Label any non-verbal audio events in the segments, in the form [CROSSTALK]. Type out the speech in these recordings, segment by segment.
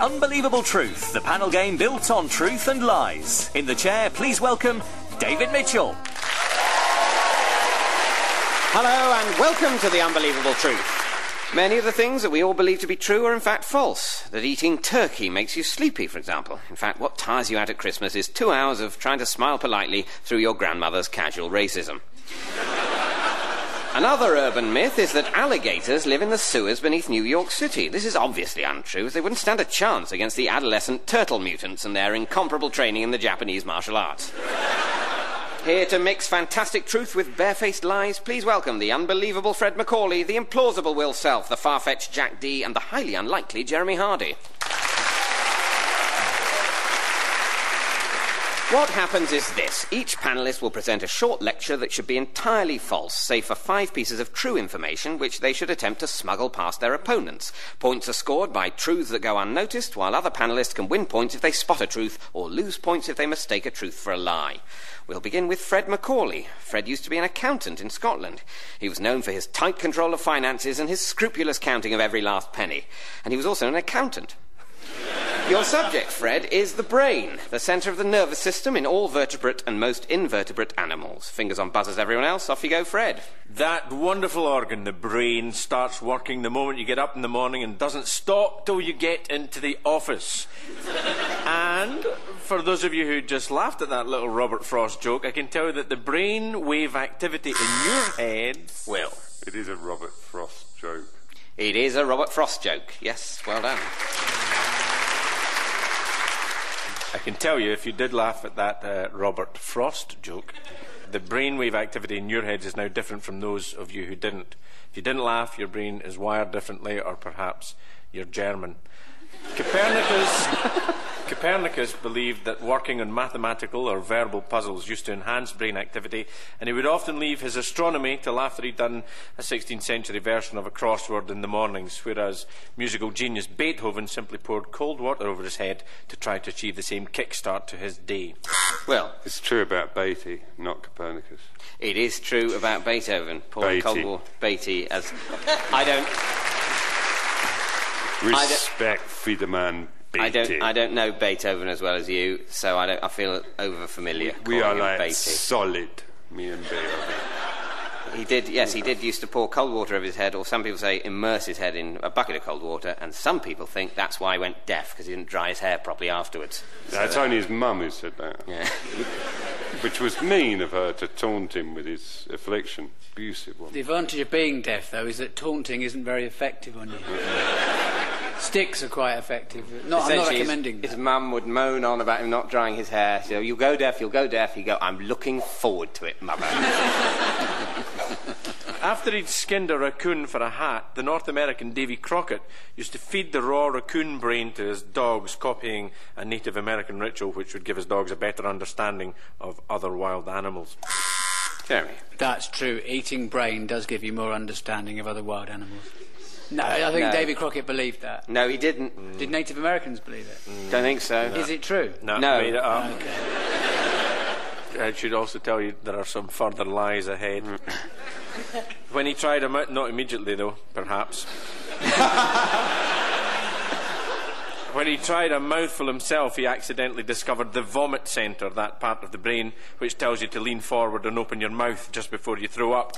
Unbelievable Truth, the panel game built on truth and lies. In the chair, please welcome David Mitchell. Hello and welcome to The Unbelievable Truth. Many of the things that we all believe to be true are in fact false. That eating turkey makes you sleepy, for example. In fact, what tires you out at Christmas is two hours of trying to smile politely through your grandmother's casual racism. Another urban myth is that alligators live in the sewers beneath New York City. This is obviously untrue, as they wouldn't stand a chance against the adolescent turtle mutants and their incomparable training in the Japanese martial arts. Here to mix fantastic truth with barefaced lies, please welcome the unbelievable Fred Macaulay, the implausible Will Self, the far-fetched Jack Dee, and the highly unlikely Jeremy Hardy. What happens is this. Each panelist will present a short lecture that should be entirely false, save for five pieces of true information which they should attempt to smuggle past their opponents. Points are scored by truths that go unnoticed, while other panelists can win points if they spot a truth or lose points if they mistake a truth for a lie. We'll begin with Fred Macaulay. Fred used to be an accountant in Scotland. He was known for his tight control of finances and his scrupulous counting of every last penny. And he was also an accountant. Your subject, Fred, is the brain, the centre of the nervous system in all vertebrate and most invertebrate animals. Fingers on buzzers, everyone else. Off you go, Fred. That wonderful organ, the brain, starts working the moment you get up in the morning and doesn't stop till you get into the office. and for those of you who just laughed at that little Robert Frost joke, I can tell you that the brain wave activity in your head, well, It is a Robert Frost joke. It is a Robert Frost joke. Yes, well done. I can tell you if you did laugh at that uh, Robert Frost joke, the brainwave activity in your head is now different from those of you who didn't. If you didn't laugh, your brain is wired differently, or perhaps you're German. Copernicus, Copernicus believed that working on mathematical or verbal puzzles used to enhance brain activity, and he would often leave his astronomy till after he'd done a 16th century version of a crossword in the mornings, whereas musical genius Beethoven simply poured cold water over his head to try to achieve the same kickstart to his day. Well, It's true about Beatty, not Copernicus. it is true about Beethoven. Paul Beatty. Coldwell Beatty, as I don't, Respect for the man Beatty. I don't, I don't know Beethoven as well as you, so I don't. I feel over familiar. We are like Beatty. solid, me and Beatty. He did, yes, he did used to pour cold water over his head, or some people say immerse his head in a bucket of cold water, and some people think that's why he went deaf because he didn't dry his hair properly afterwards. That's uh, only his mum who said that. Yeah. [LAUGHS] Which was mean of her to taunt him with his affliction. Abusive one. The advantage of being deaf, though, is that taunting isn't very effective on you. [LAUGHS] Sticks are quite effective. No, I'm not Essentially, his- His mum would moan on about him not drying his hair. So you'll go deaf, you'll go deaf. You go. I'm looking forward to it, mother. [LAUGHS] After he'd skinned a raccoon for a hat, the North American Davy Crockett used to feed the raw raccoon brain to his dogs, copying a Native American ritual which would give his dogs a better understanding of other wild animals. Jeremy. That's true. Eating brain does give you more understanding of other wild animals. No, I think No. David Crockett believed that. No, he didn't. Did Native Americans believe it? Mm. Don't think so. Is it true? No, No. made it up. Okay. I should also tell you there are some further lies ahead. Mm. when he tried him out, not immediately though, perhaps. [LAUGHS] when he tried a mouthful himself, he accidentally discovered the vomit centre, that part of the brain which tells you to lean forward and open your mouth just before you throw up.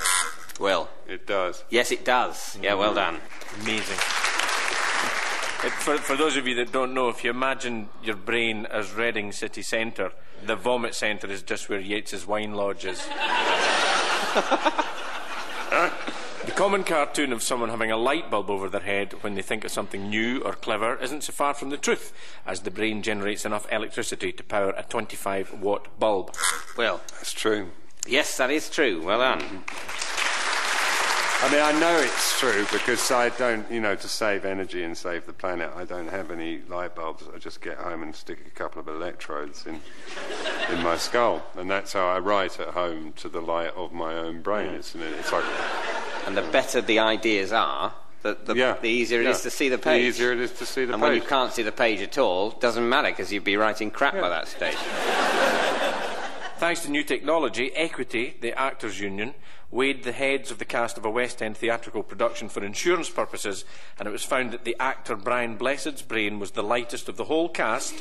Well, It does. yes, it does. Yeah, well done. Amazing. It, for, for those of you that don't know, if you imagine your brain as Reading city centre, the vomit centre is just where Yates's wine lodge is. [LAUGHS] the common cartoon of someone having a light bulb over their head when they think of something new or clever isn't so far from the truth, as the brain generates enough electricity to power a 25 watt bulb. Well, That's true. yes, that is true. Well done. I mean, I know it's true because I don't, you know, to save energy and save the planet, I don't have any light bulbs. I just get home and stick a couple of electrodes in, in my skull. And that's how I write at home to the light of my own brain. Mm. It's, it's like, And the better the ideas are, the, the, yeah. the easier it yeah. is to see the page. The easier it is to see the and page. And when you can't see the page at all, doesn't matter because you'd be writing crap by that stage. [LAUGHS] Thanks to new technology, Equity, the actors' union, weighed the heads of the cast of a West End theatrical production for insurance purposes, and it was found that the actor Brian Blessed's brain was the lightest of the whole cast,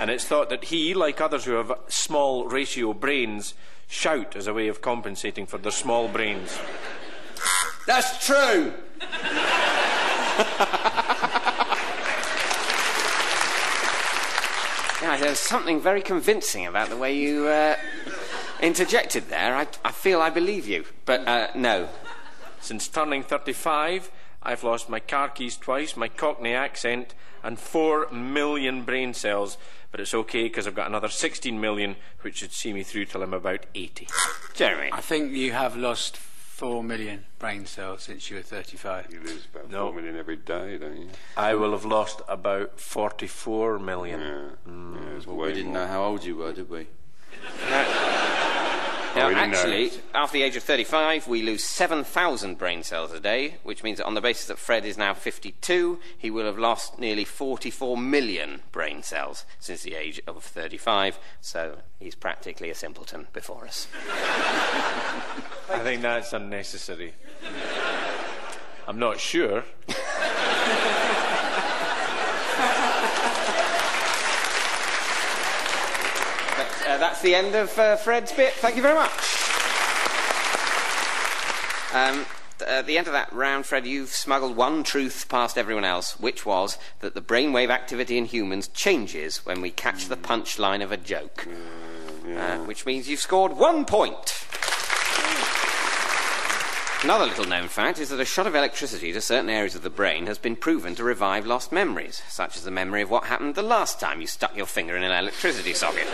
and it's thought that he, like others who have small ratio brains, shout as a way of compensating for their small brains. That's true. yeah, there's something very convincing about the way you uh, interjected there. I, I feel I believe you, but uh, no. Since turning 35, I've lost my car keys twice, my Cockney accent, and 4 million brain cells. But it's okay because I've got another 16 million, which should see me through till I'm about 80. Jeremy. I think you have lost four million brain cells since you were 35. You lose about No. four million every day, don't you? I will have lost about 44 million. Yeah. Mm. yeah it's Well, way we didn't more. know how old you were, did we? Now, didn't actually, after the age of 35, we lose 7,000 brain cells a day, which means that on the basis that Fred is now 52, he will have lost nearly 44 million brain cells since the age of 35. So he's practically a simpleton before us. [LAUGHS] I think that's unnecessary. I'm not sure. [LAUGHS] But, uh, that's the end of uh, Fred's bit. Thank you very much. Um, at the end of that round, Fred, you've smuggled one truth past everyone else, which was that the brainwave activity in humans changes when we catch the punchline of a joke. Uh, which means you've scored one point. Another little known fact is that a shot of electricity to certain areas of the brain has been proven to revive lost memories, such as the memory of what happened the last time you stuck your finger in an electricity socket.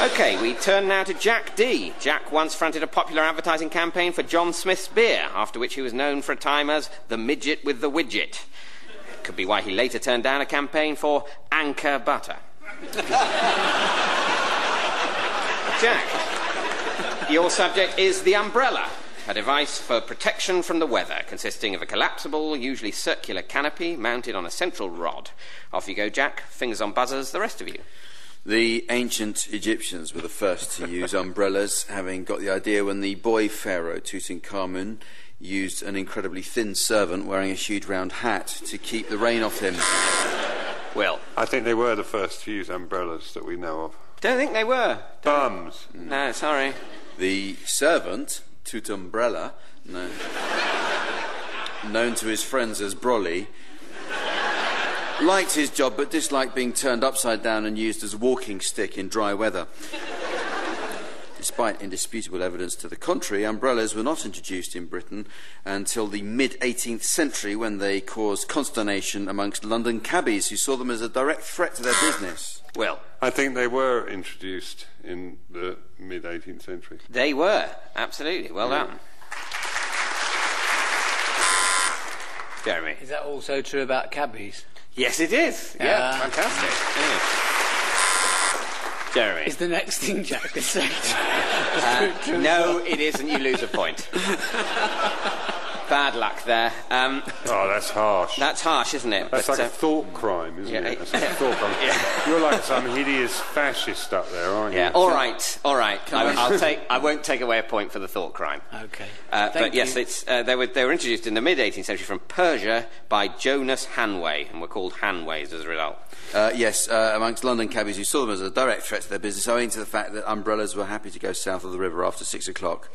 Okay, we turn now to Jack Dee. Jack once fronted a popular advertising campaign for John Smith's beer, after which he was known for a time as the midget with the widget. Could be why he later turned down a campaign for Anchor Butter. [LAUGHS] Jack, your subject is the umbrella, a device for protection from the weather, consisting of a collapsible, usually circular canopy mounted on a central rod. Off you go, Jack. Fingers on buzzers, the rest of you. The ancient Egyptians were the first to use umbrellas, having got the idea when the boy pharaoh Tutankhamun used an incredibly thin servant wearing a huge round hat to keep the rain off him. well, I think they were the first to use umbrellas that we know of. Don't think they were. Bums. No, sorry. The servant, Tutumbrella, no, [LAUGHS] known to his friends as Brolly, liked his job but disliked being turned upside down and used as a walking stick in dry weather. Despite indisputable evidence to the contrary, umbrellas were not introduced in Britain until the mid 18th century when they caused consternation amongst London cabbies who saw them as a direct threat to their business. Well, I think they were introduced in the mid 18th century. They were. Absolutely. Well done. Jeremy. Is that also true about cabbies? Yes, it is. Yeah, Ah. fantastic. Yeah. Jeremy. Is the next thing Jack could say? [LAUGHS] Uh, no, it isn't. You lose a point. [LAUGHS] Bad luck there. Um, Oh, that's harsh. that's harsh, isn't it? That's But, like uh, a thought crime, isn't yeah, it? it- That's like a thought crime. [LAUGHS] You're like some hideous fascist up there, aren't you? yeah. All right. All right. I, I'll take. I won't take away a point for the thought crime. okay. Uh, Thank but yes, it's, uh, they, were, they were introduced in the mid 18th century from Persia by Jonas Hanway, and were called Hanways as a result. Uh, yes, uh, amongst London cabbies who saw them as a direct threat to their business, owing to the fact that umbrellas were happy to go south of the river after six o'clock.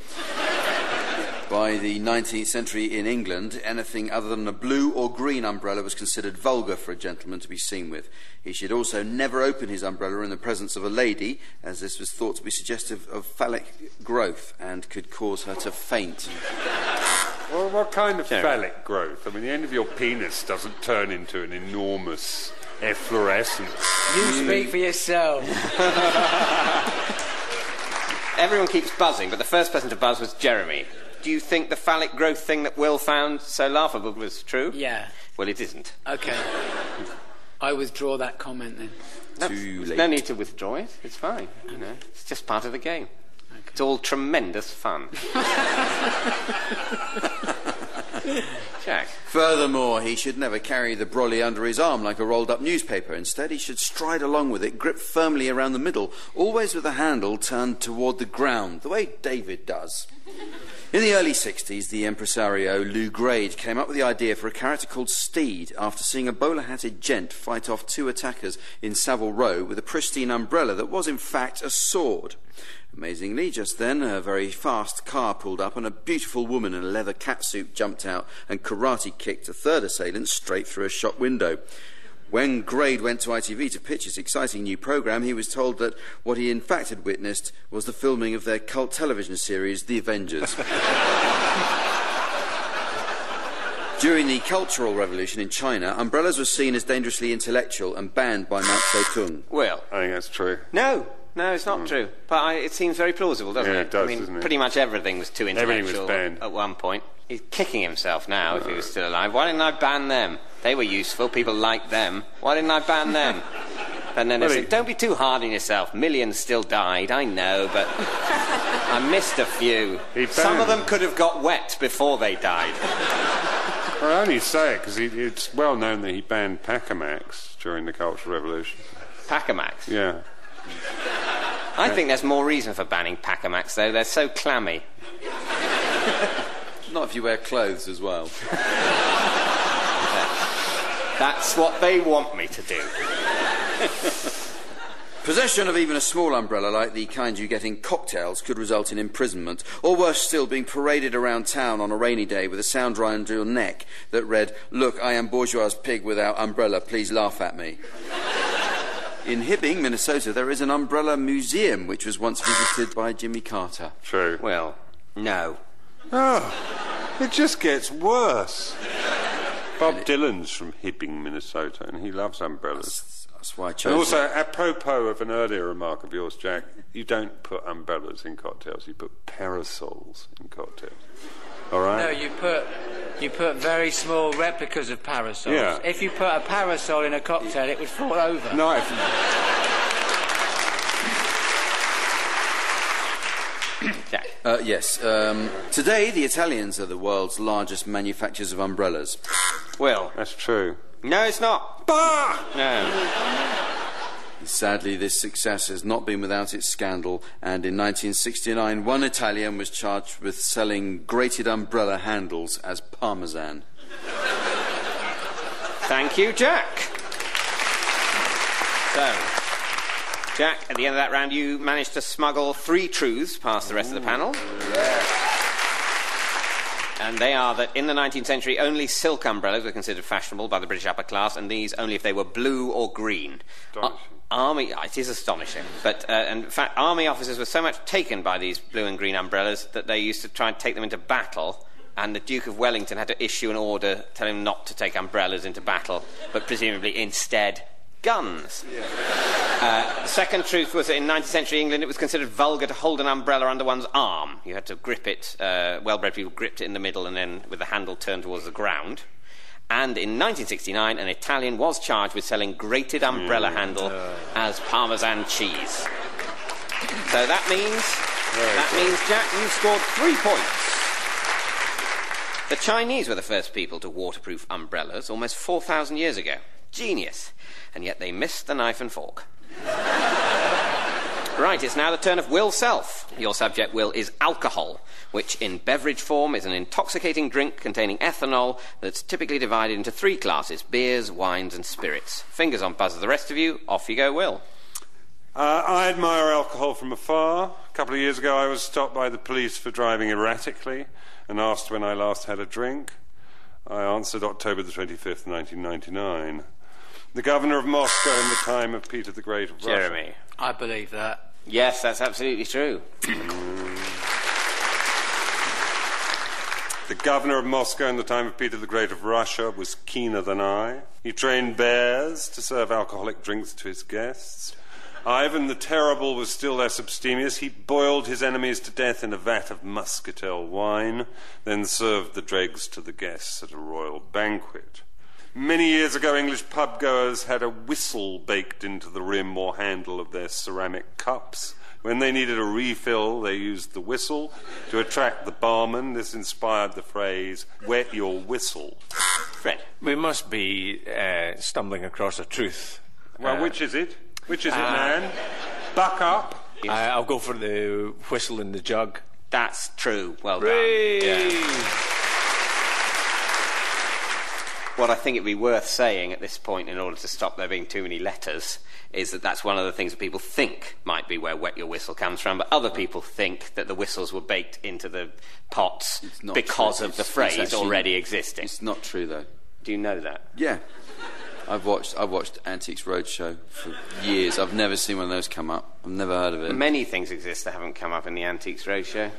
By the 19th century in England, anything other than a blue or green umbrella was considered vulgar for a gentleman to be seen with. He should also never open his umbrella in the presence of a lady, as this was thought to be suggestive of phallic growth and could cause her to faint. Well, what kind of Jerry. phallic growth? I mean, the end of your penis doesn't turn into an enormous efflorescence. You speak for yourself. [LAUGHS] Everyone keeps buzzing, but the first person to buzz was Jeremy. Do you think the phallic growth thing that Will found so laughable was true? Yeah. Well, it isn't. Okay. I withdraw that comment then. No, Too late. no need to withdraw it. It's fine. You know, it's just part of the game. It's all tremendous fun. [LAUGHS] Jack. Furthermore, he should never carry the brolly under his arm like a rolled up newspaper. Instead, he should stride along with it, gripped firmly around the middle, always with the handle turned toward the ground, the way David does. In the early 60s, the impresario Lew Grade came up with the idea for a character called Steed after seeing a bowler hatted gent fight off two attackers in Savile Row with a pristine umbrella that was, in fact, a sword. Amazingly, just then, a very fast car pulled up and a beautiful woman in a leather catsuit jumped out and karate kicked a third assailant straight through a shop window. When Grade went to ITV to pitch his exciting new programme, he was told that what he in fact had witnessed was the filming of their cult television series, The Avengers. [LAUGHS] During the Cultural Revolution in China, umbrellas were seen as dangerously intellectual and banned by Mao Zedong. Well, I think that's true. No, no, it's not hmm. true. But I, it seems very plausible, doesn't. Yeah, it? it does, I mean, pretty much everything was too was intellectual banned. at one point. He's kicking himself now if he was still alive. Why didn't I ban them? They were useful. People liked them. Why didn't I ban them? [LAUGHS] And then they said, don't be too hard on yourself. Millions still died, I know, but [LAUGHS] I missed a few. Some of them could have got wet before they died. [LAUGHS] Well, I only say it because it's well known that he banned Pacamax during the Cultural Revolution. Pacamax. Yeah. I think there's more reason for banning Pacamax, though. They're so clammy. [LAUGHS] Not if you wear clothes as well. [LAUGHS] That's what they want me to do. [LAUGHS] Possession of even a small umbrella like the kind you get in cocktails could result in imprisonment, or worse still, being paraded around town on a rainy day with a sound round your neck that read, Look, I am bourgeois pig without umbrella, please laugh at me. In Hibbing, Minnesota, there is an umbrella museum which was once visited by Jimmy Carter. True. Well, no. Oh, it just gets worse. Bob Dylan's from Hibbing, Minnesota, and he loves umbrellas. That's why I And chose also, it. apropos of an earlier remark of yours, Jack, you don't put umbrellas in cocktails, you put parasols in cocktails. All right? No, you put you put very small replicas of parasols. Yeah. If you put a parasol in a cocktail, it would fall over. No, if- [COUGHS] Jack. Uh, yes. Um, today, the Italians are the world's largest manufacturers of umbrellas. Well, that's true. No, it's not. Bah! No. Sadly, this success has not been without its scandal, and in 1969, one Italian was charged with selling grated umbrella handles as parmesan. Thank you, Jack. So, Jack, at the end of that round, you managed to smuggle three truths past the rest of the panel. And they are that in the 19th century, only silk umbrellas were considered fashionable by the British upper class, and these only if they were blue or green. Astonishing. Ar- army, it is astonishing. But uh, in fact, army officers were so much taken by these blue and green umbrellas that they used to try and take them into battle. And the Duke of Wellington had to issue an order telling him not to take umbrellas into battle, but presumably instead guns. Uh, the second truth was that in 19th century England it was considered vulgar to hold an umbrella under one's arm. You had to grip it, uh, well bred people gripped it in the middle and then with the handle turned towards the ground. And in 1969, an Italian was charged with selling grated umbrella mm. handle uh. as Parmesan cheese. So that means that means Jack, you scored three points. The Chinese were the first people to waterproof umbrellas almost 4,000 years ago. Genius. And yet they missed the knife and fork. [LAUGHS] right, it's now the turn of Will Self. Your subject, Will, is alcohol, which in beverage form is an intoxicating drink containing ethanol that's typically divided into three classes beers, wines, and spirits. Fingers on buzzer, the rest of you, off you go, Will. Uh, I admire alcohol from afar. A couple of years ago, I was stopped by the police for driving erratically and asked when I last had a drink. I answered October the 25th, 1999. The governor of Moscow in the time of Peter the Great of Russia. Jeremy. I believe that. Yes, that's absolutely true. The governor of Moscow in the time of Peter the Great of Russia was keener than I. He trained bears to serve alcoholic drinks to his guests. Ivan the Terrible was still less abstemious. He boiled his enemies to death in a vat of muscatel wine, then served the dregs to the guests at a royal banquet. Many years ago, English pub goers had a whistle baked into the rim or handle of their ceramic cups When they needed a refill, they used the whistle. To attract the barman, this inspired the phrase, wet your whistle. Fred. We must be uh, stumbling across a truth. Well, Uh, which is it? Which is it, man? Buck up. I, I'll go for the whistle in the jug. That's true. Well done. What I think it'd be worth saying at this point, in order to stop there being too many letters, is that that's one of the things that people think might be where "wet your whistle" comes from, but other people think that the whistles were baked into the pots because true. of the It's- phrase actually- already existing. It's not true, though. Do you know that? Yeah. I've watched, I've watched Antiques Roadshow for years. I've never seen one of those come up. I've never heard of it. Many things exist that haven't come up in the Antiques Roadshow.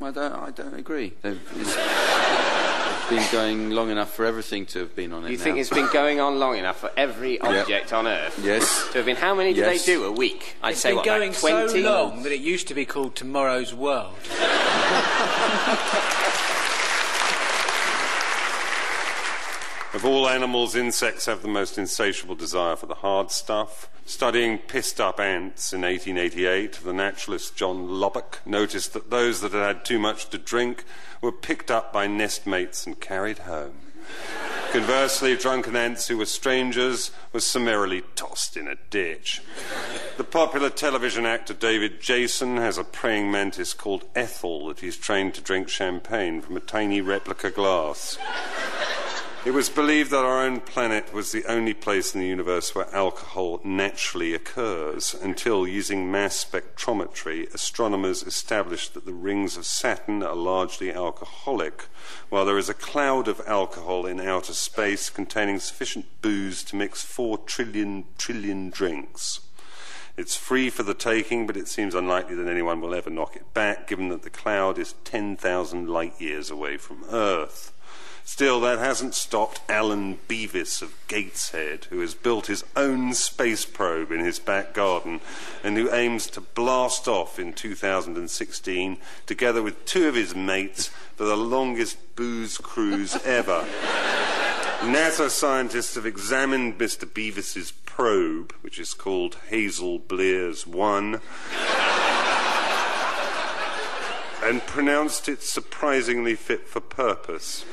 I don't, I don't agree. They've, it's, it's been going long enough for everything to have been on it You now. think it's been going on long enough for every object on Earth Yes. to have been? How many do Yes. they do a week? I'd It's say been what, going like so 20? long that it used to be called Tomorrow's World. [LAUGHS] Of all animals, insects have the most insatiable desire for the hard stuff. Studying pissed up ants in 1888, the naturalist John Lubbock noticed that those that had had too much to drink were picked up by nestmates and carried home. Conversely, drunken ants who were strangers were summarily tossed in a ditch. The popular television actor David Jason has a praying mantis called Ethel that he's trained to drink champagne from a tiny replica glass. It was believed that our own planet was the only place in the universe where alcohol naturally occurs until, using mass spectrometry, astronomers established that the rings of Saturn are largely alcoholic, while there is a cloud of alcohol in outer space containing sufficient booze to mix four trillion trillion drinks. It's free for the taking, but it seems unlikely that anyone will ever knock it back, given that the cloud is 10,000 light years away from Earth. Still, that hasn't stopped Alan Beavis of Gateshead, who has built his own space probe in his back garden and who aims to blast off in 2016, together with two of his mates, for the longest booze cruise ever. [LAUGHS] NASA scientists have examined Mr. Beavis's probe, which is called Hazel Blears 1, and pronounced it surprisingly fit for purpose.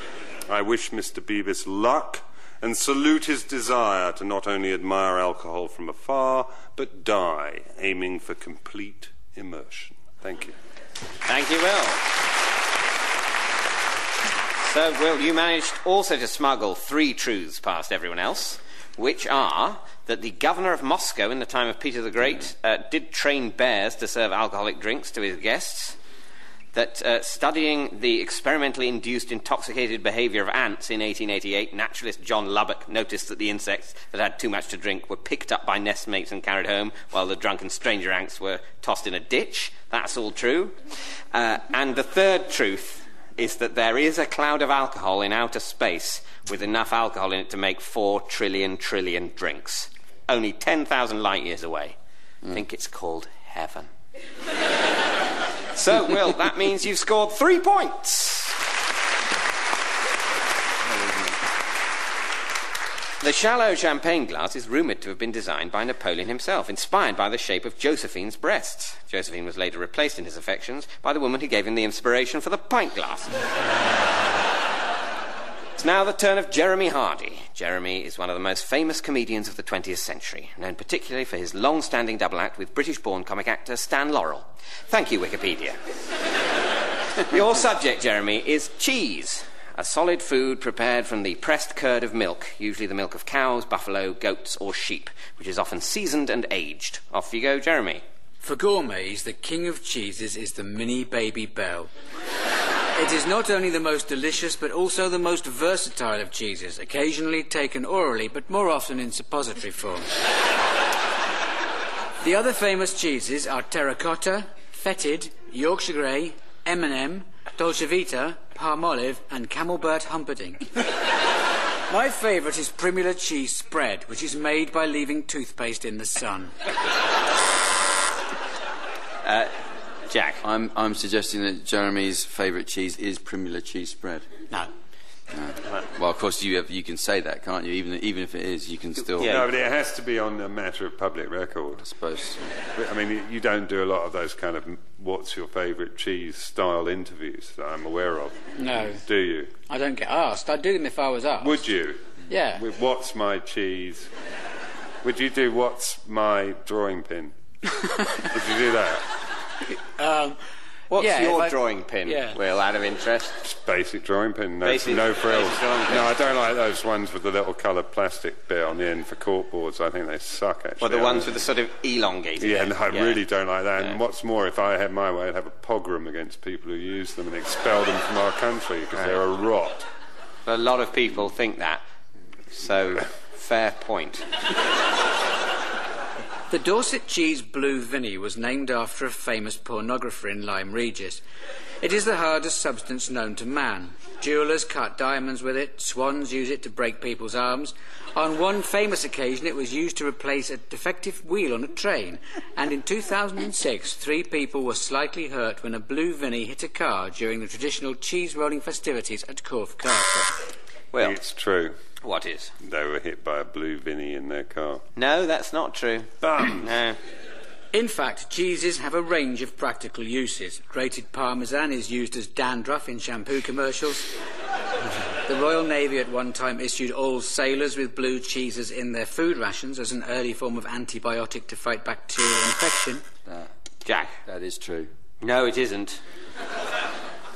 I wish Mr. Beavis luck and salute his desire to not only admire alcohol from afar, but die aiming for complete immersion. Thank you. Thank you, Will. So, Will, you managed also to smuggle three truths past everyone else, which are that the governor of Moscow in the time of Peter the Great uh, did train bears to serve alcoholic drinks to his guests, that uh, studying the experimentally induced intoxicated behavior of ants in 1888, naturalist John Lubbock noticed that the insects that had too much to drink were picked up by nestmates and carried home, while the drunken stranger ants were tossed in a ditch. That's all true. Uh, and the third truth is that there is a cloud of alcohol in outer space with enough alcohol in it to make four trillion trillion drinks. Only 10,000 light years away. I think it's called heaven. [LAUGHS] So, Will, that means you've scored three points. The shallow champagne glass is rumoured to have been designed by Napoleon himself, inspired by the shape of Josephine's breasts. Josephine was later replaced in his affections by the woman who gave him the inspiration for the pint glass. It's now the turn of Jeremy Hardy. Jeremy is one of the most famous comedians of the 20th century, known particularly for his long standing double act with British born comic actor Stan Laurel. Thank you, Wikipedia. [LAUGHS] Your subject, Jeremy, is cheese, a solid food prepared from the pressed curd of milk, usually the milk of cows, buffalo, goats, or sheep, which is often seasoned and aged. Off you go, Jeremy. For gourmets, the king of cheeses is the mini Babybel. It is not only the most delicious, but also the most versatile of cheeses, occasionally taken orally, but more often in suppository form. the other famous cheeses are terracotta, fetid, Yorkshire Grey, M&M, Dolce Vita, Palmolive, and Camelbert Humperdinck. My favourite is Primula cheese spread, which is made by leaving toothpaste in the sun. Jack. I'm, I'm suggesting that Jeremy's favourite cheese is Primula cheese spread. No. Well, of course, you have, you can say that, can't you? Even even if it is, you can still. Yeah. No, but it has to be on a matter of public record. I suppose. But, I mean, you- you don't do a lot of those kind of "What's your favourite cheese?" style interviews that I'm aware of, No, do you? I don't get asked. I'd do them if I was asked. Would you? Yeah. With "What's my cheese?" Would you do "What's my drawing pin"? [LAUGHS] Would you do that? Um, what's Yeah, your I- drawing pin, yeah. Will, out of interest? Just basic drawing pin, no, Basic- no frills. basic drawing pin. No, I don't like those ones with the little coloured plastic bit on the end for corkboards. I think they suck. Actually, Well, the I ones with the sort of elongated Yeah, no, I really don't like that. Yeah. And what's more, if I had my way, I'd have a pogrom against people who use them and expel them from our country because they're a rot. A lot of people think that. So, [LAUGHS] fair point. The Dorset cheese Blue Vinny was named after a famous pornographer in Lyme Regis. It is the hardest substance known to man. Jewellers cut diamonds with it, swans use it to break people's arms. On one famous occasion, it was used to replace a defective wheel on a train. And in 2006, three people were slightly hurt when a Blue Vinny hit a car during the traditional cheese rolling festivities at Corfe Castle. Well, It's true. What is? They were hit by a blue Vinny in their car. No, that's not true. Bums. No. In fact, cheeses have a range of practical uses. Grated parmesan is used as dandruff in shampoo commercials. The Royal Navy at one time issued all sailors with blue cheeses in their food rations as an early form of antibiotic to fight bacterial infection. Jack. That is true. No, it isn't.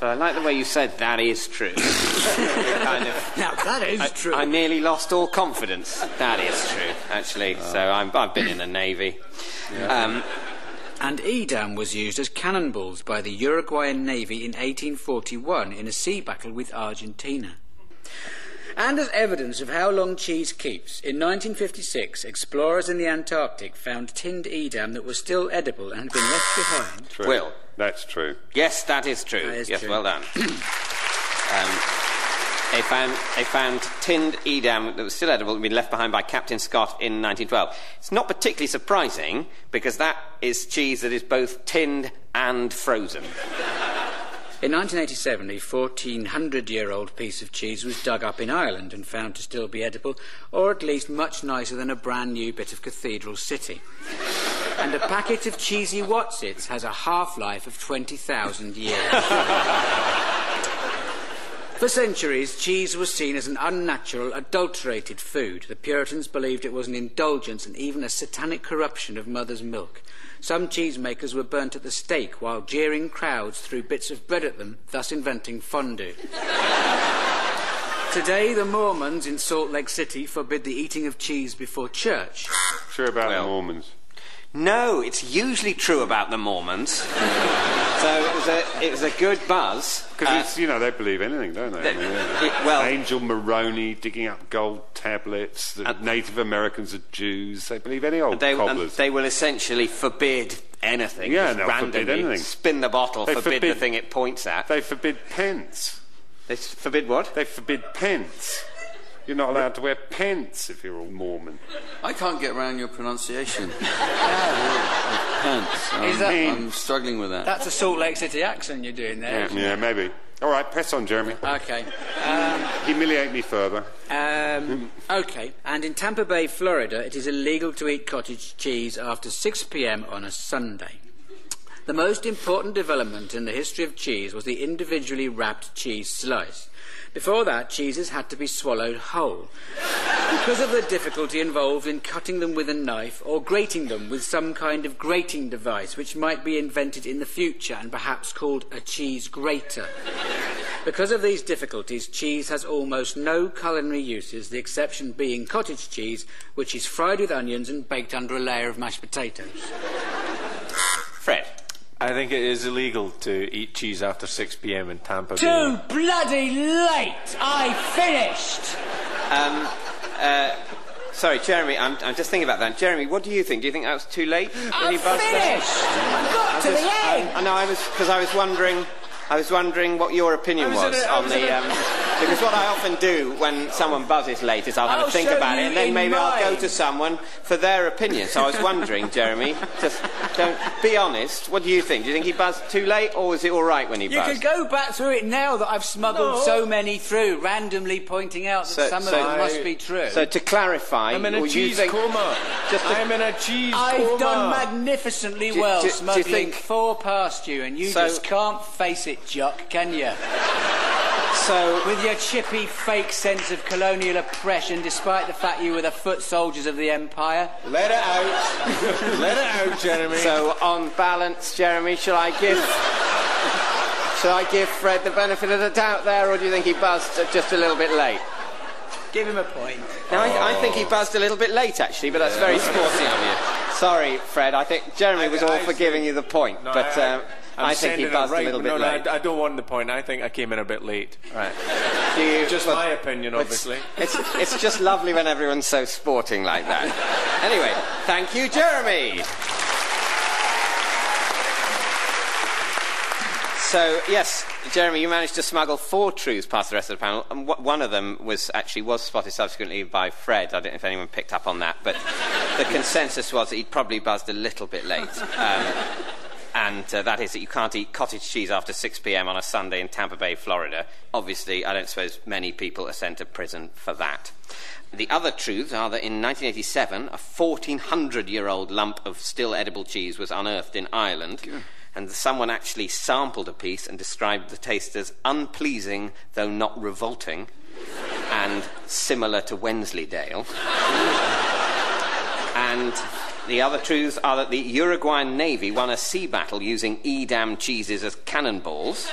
But I like the way you said that is true. [LAUGHS] Kind of, [LAUGHS] Now that is I, true. I nearly lost all confidence. That is true, actually. So I'm, I've been in the Navy. Um, And Edam was used as cannonballs by the Uruguayan Navy in 1841 in a sea battle with Argentina. And as evidence of how long cheese keeps, in 1956, explorers in the Antarctic found tinned Edam that was still edible and had been left behind. True. Will. That's true. yes, that is true. That is yes, true. well done. [CLEARS THROAT] um, they found, they found tinned Edam that was still edible and been left behind by Captain Scott in 1912. It's not particularly surprising because that is cheese that is both tinned and frozen. [LAUGHS] In 1987, a 1400 year old piece of cheese was dug up in Ireland and found to still be edible, or at least much nicer than a brand new bit of Cathedral City. [LAUGHS] And a packet of cheesy Watsits has a half life of 20,000 years. [LAUGHS] For centuries, cheese was seen as an unnatural, adulterated food. The Puritans believed it was an indulgence and even a satanic corruption of mother's milk. Some cheesemakers were burnt at the stake while jeering crowds threw bits of bread at them, thus inventing fondue. [LAUGHS] Today, the Mormons in Salt Lake City forbid the eating of cheese before church. True about Well. the Mormons. No, it's usually true about the Mormons. [LAUGHS] so it was a, it was a good buzz. Because Uh, it's you know they believe anything, don't they? I mean, yeah. [LAUGHS] it- well- Angel Moroni digging up gold tablets. The And- Native Americans are Jews. They believe any old they, and cobblers. they will essentially forbid anything. Yeah, just they'll forbid randomly anything. Spin the bottle, They forbid, the thing it points at. They forbid pence. They forbid what? They forbid pence. You're not allowed to wear pence if you're a Mormon. I can't get around your pronunciation. [LAUGHS] Pants. [LAUGHS] I'm, that- I'm struggling with that. That's a Salt Lake City accent you're doing there. Yeah, maybe. All right, press on, Jeremy. Okay. [LAUGHS] Humiliate me further. Um, okay. And in Tampa Bay, Florida, it is illegal to eat cottage cheese after 6 p.m. on a Sunday. The most important development in the history of cheese was the individually wrapped cheese slice. Before that, cheeses had to be swallowed whole. Because of the difficulty involved in cutting them with a knife or grating them with some kind of grating device which might be invented in the future and perhaps called a cheese grater. Because of these difficulties, cheese has almost no culinary uses, the exception being cottage cheese, which is fried with onions and baked under a layer of mashed potatoes. Fred. I think it is illegal to eat cheese after 6 p.m. in Tampa Bay. Too bloody late! I finished! Sorry, Jeremy, I'm, I'm just thinking about that. Jeremy, what do you think? Do you think that was too late? when I'm you finished! I got to the I, end! I know, I was, because I was wondering, I was wondering what your opinion I was was, at a- I on was the, a- um, Because what I often do when someone buzzes late is I'll have I'll a oh, think about it and then in maybe I'll go to someone for their opinion. So I was wondering, [LAUGHS] Jeremy, just don't be honest. What do you think? Do you think he buzzed too late or was it all right when he You buzzed? could go back through it now that I've smuggled No. so many through, randomly pointing out that So- some of so them must be true. So to clarify, I'm in a will cheese think, coma. Just to- I'm in a cheese I've coma. done magnificently Do- well do- do you smuggling think- four past you, and you So- just can't face it, Jock, can you? So With your chippy, fake sense of colonial oppression, despite the fact you were the foot soldiers of the empire. Let it out. [LAUGHS] Let it out, Jeremy. So on balance, Jeremy, shall I give shall I give Fred the benefit of the doubt there, or do you think he buzzed just a little bit late? Give him a point. No, I, I think he buzzed a little bit late actually, but that's very sporty of you. Sorry, Fred. I think Jeremy was all I for see. giving you the point, No, but I, um, I'm I think he buzzed right, a little no, bit no, late. I, I don't want the point. I think I came in a bit late. Right. [LAUGHS] You, Just well, my opinion, it's- obviously. It's, it's just lovely when everyone's so sporting like that. Anyway, thank you, Jeremy. So yes, Jeremy, you managed to smuggle four truths past the rest of the panel, and one of them was actually was spotted subsequently by Fred. I don't know if anyone picked up on that, but the [LAUGHS] consensus was that he'd probably buzzed a little bit late. Um, and uh, that is that you can't eat cottage cheese after 6 p.m. on a Sunday in Tampa Bay, Florida. Obviously, I don't suppose many people are sent to prison for that. The other truths are that in 1987, a 1400 year old lump of still edible cheese was unearthed in Ireland. And someone actually sampled a piece and described the taste as unpleasing, though not revolting, and similar to Wensleydale. [LAUGHS] And the other truths are that the Uruguayan Navy won a sea battle using Edam cheeses as cannonballs,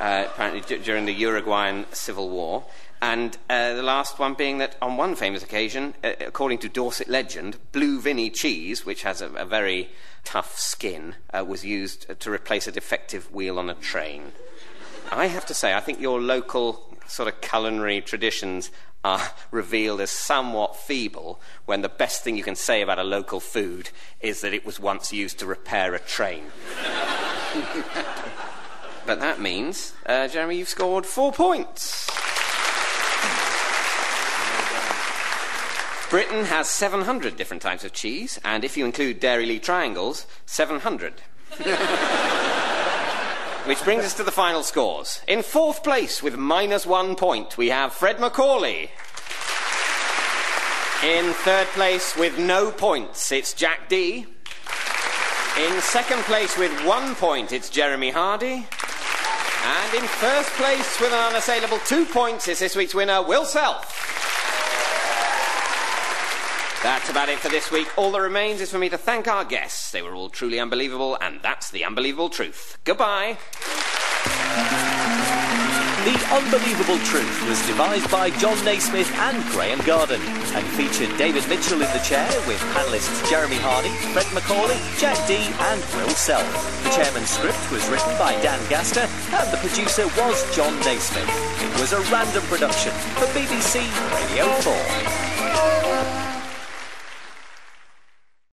uh, apparently d- during the Uruguayan Civil War. And uh, the last one being that on one famous occasion, uh, according to Dorset legend, Blue Vinny cheese, which has a, a very tough skin, uh, was used to replace a defective wheel on a train. I have to say, I think your local sort of culinary traditions are [LAUGHS] revealed as somewhat feeble when the best thing you can say about a local food is that it was once used to repair a train. [LAUGHS] but that means, uh, Jeremy, you've scored four points. Britain has 700 different types of cheese, and if you include Dairylea triangles, 700. [LAUGHS] Which brings us to the final scores. In fourth place, with minus one point, we have Fred Macaulay. In third place, with no points, it's Jack Dee. In second place, with one point, it's Jeremy Hardy. And in first place, with an unassailable two points, it's this week's winner, Will Self. That's about it for this week. All that remains is for me to thank our guests. They were all truly unbelievable, and that's the unbelievable truth. Goodbye. The Unbelievable Truth was devised by Jon Naismith and Graham Garden and featured David Mitchell in the chair with panellists Jeremy Hardy, Fred Macaulay, Jack Dee and Will Self. The chairman's script was written by Dan Gaster and the producer was Jon Naismith. It was a random production for BBC Radio 4.